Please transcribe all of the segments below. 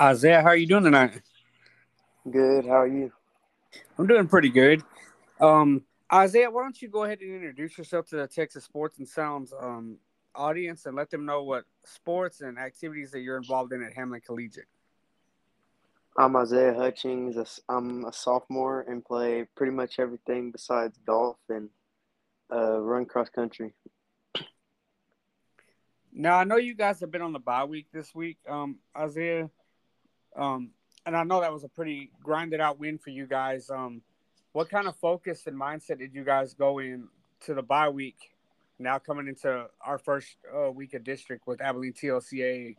Isaiah, how are you doing tonight? Good. How are you? I'm doing pretty good. Um, Isaiah, why don't you go ahead and introduce yourself to the Texas Sports and Sounds um, audience and let them know what sports and activities that you're involved in at Hamlin Collegiate. I'm Isaiah Hutchings. I'm a sophomore and play pretty much everything besides golf and uh, run cross country. Now I know you guys have been on the bye week this week, um, Isaiah, um, and I know that was a pretty grinded out win for you guys. Um, what kind of focus and mindset did you guys go in to the bye week? Now coming into our first uh, week of district with Abilene TLCA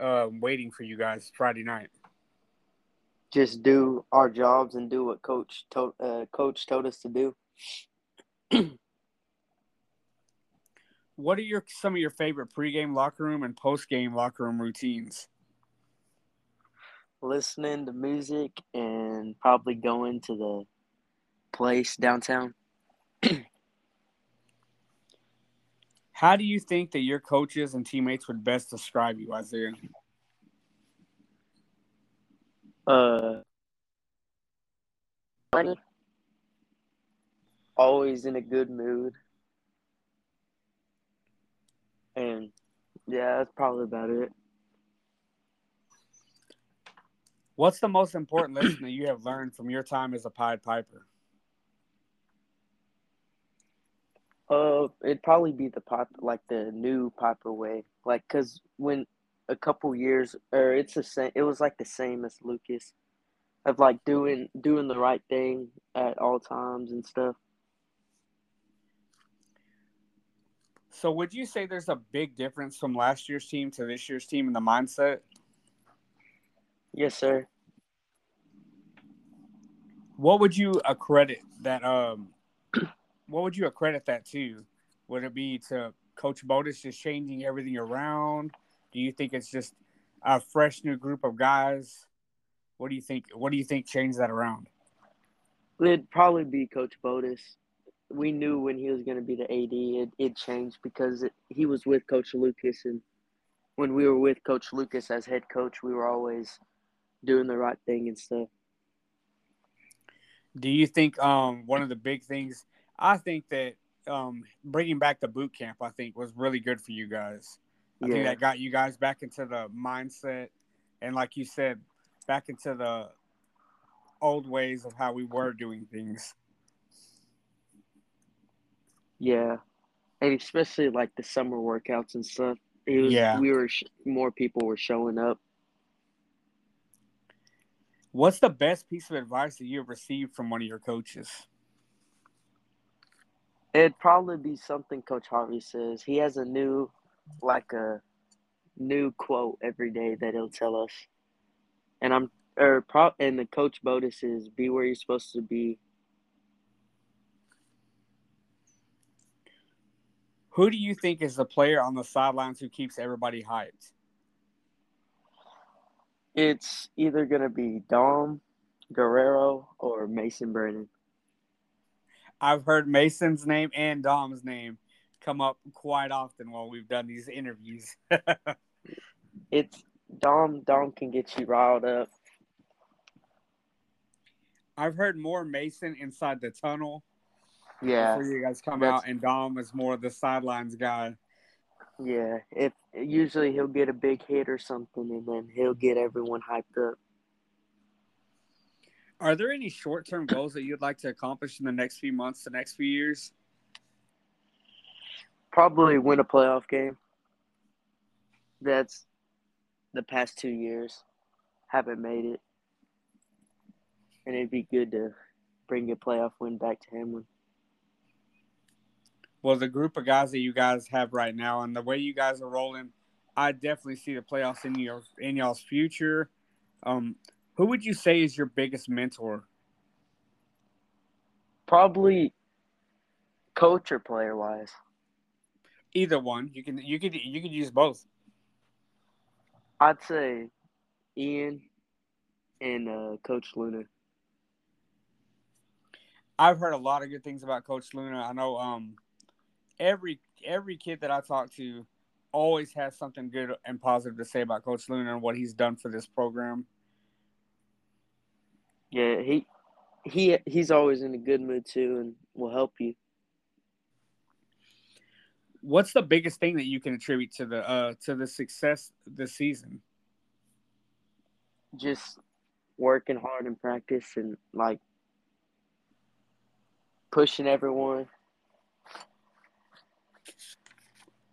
uh, waiting for you guys Friday night. Just do our jobs and do what coach told uh, coach told us to do. what are your some of your favorite pregame locker room and postgame locker room routines? Listening to music and probably going to the place downtown. How do you think that your coaches and teammates would best describe you, Isaiah? Uh, funny. Always in a good mood. And yeah, that's probably about it. What's the most important lesson that you have learned from your time as a Pied Piper? Uh, it'd probably be the pop, like the new Piper way, like because when a couple years, or it's the same. It was like the same as Lucas, of like doing doing the right thing at all times and stuff. So, would you say there's a big difference from last year's team to this year's team in the mindset? Yes, sir. What would you accredit that? Um, what would you accredit that to? Would it be to Coach Botus just changing everything around? Do you think it's just a fresh new group of guys? What do you think? What do you think changed that around? It'd probably be Coach Botus. We knew when he was going to be the AD, it, it changed because it, he was with Coach Lucas, and when we were with Coach Lucas as head coach, we were always doing the right thing and stuff. Do you think um, one of the big things? I think that um, bringing back the boot camp, I think, was really good for you guys. I yeah. think that got you guys back into the mindset, and like you said, back into the old ways of how we were doing things. Yeah, and especially like the summer workouts and stuff. It was, yeah, we were more people were showing up. What's the best piece of advice that you have received from one of your coaches? It'd probably be something Coach Harvey says. He has a new, like a new quote every day that he'll tell us, and I'm or pro and the Coach Botus is be where you're supposed to be. Who do you think is the player on the sidelines who keeps everybody hyped? It's either gonna be Dom Guerrero or Mason Brennan. I've heard Mason's name and Dom's name come up quite often while we've done these interviews. it's Dom. Dom can get you riled up. I've heard more Mason inside the tunnel. Yeah, before you guys come out, and Dom is more the sidelines guy. Yeah, if usually he'll get a big hit or something, and then he'll get everyone hyped up. Are there any short term goals that you'd like to accomplish in the next few months, the next few years? Probably win a playoff game. That's the past two years. Haven't made it. And it'd be good to bring a playoff win back to Hamlin. Well, the group of guys that you guys have right now and the way you guys are rolling, I definitely see the playoffs in your in y'all's future. Um, who would you say is your biggest mentor? Probably coach or player wise. Either one. You can you could you could use both. I'd say Ian and uh, Coach Luna. I've heard a lot of good things about Coach Luna. I know um every every kid that I talk to always has something good and positive to say about Coach Luna and what he's done for this program. Yeah, he he he's always in a good mood too, and will help you. What's the biggest thing that you can attribute to the uh to the success this season? Just working hard in practice and like pushing everyone.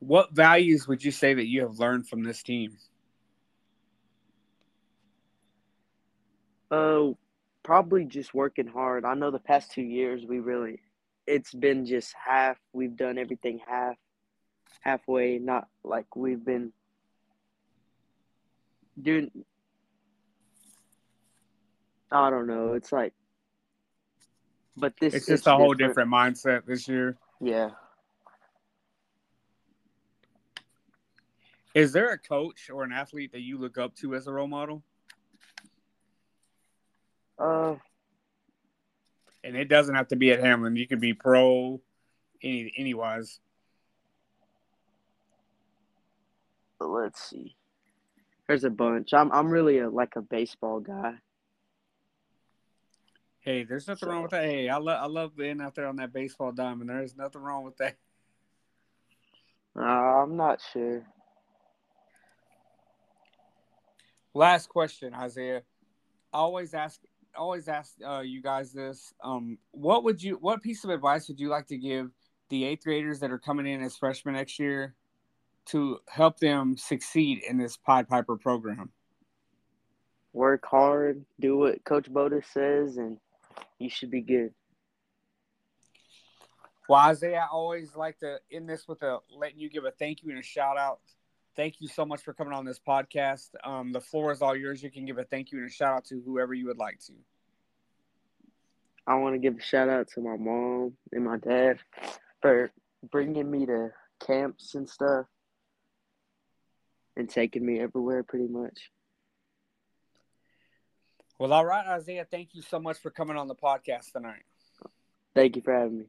What values would you say that you have learned from this team? Oh, uh, probably just working hard. I know the past two years we really, it's been just half. We've done everything half, halfway. Not like we've been doing. I don't know. It's like, but this. It's just a whole different. different mindset this year. Yeah. Is there a coach or an athlete that you look up to as a role model? Uh, and it doesn't have to be at Hamlin. You could be pro, any anywise. Let's see. There's a bunch. I'm I'm really a like a baseball guy. Hey, there's nothing so. wrong with that. Hey, I love I love being out there on that baseball diamond. There's nothing wrong with that. Uh, I'm not sure. Last question, Isaiah. I always ask always ask uh, you guys this. Um, what would you what piece of advice would you like to give the eighth graders that are coming in as freshmen next year to help them succeed in this Pied Piper program? Work hard, do what Coach Boda says, and you should be good. Well, Isaiah, I always like to end this with a letting you give a thank you and a shout out thank you so much for coming on this podcast. Um, the floor is all yours. You can give a thank you and a shout out to whoever you would like to. I want to give a shout out to my mom and my dad for bringing me to camps and stuff and taking me everywhere pretty much. Well, all right, Isaiah, thank you so much for coming on the podcast tonight. Thank you for having me.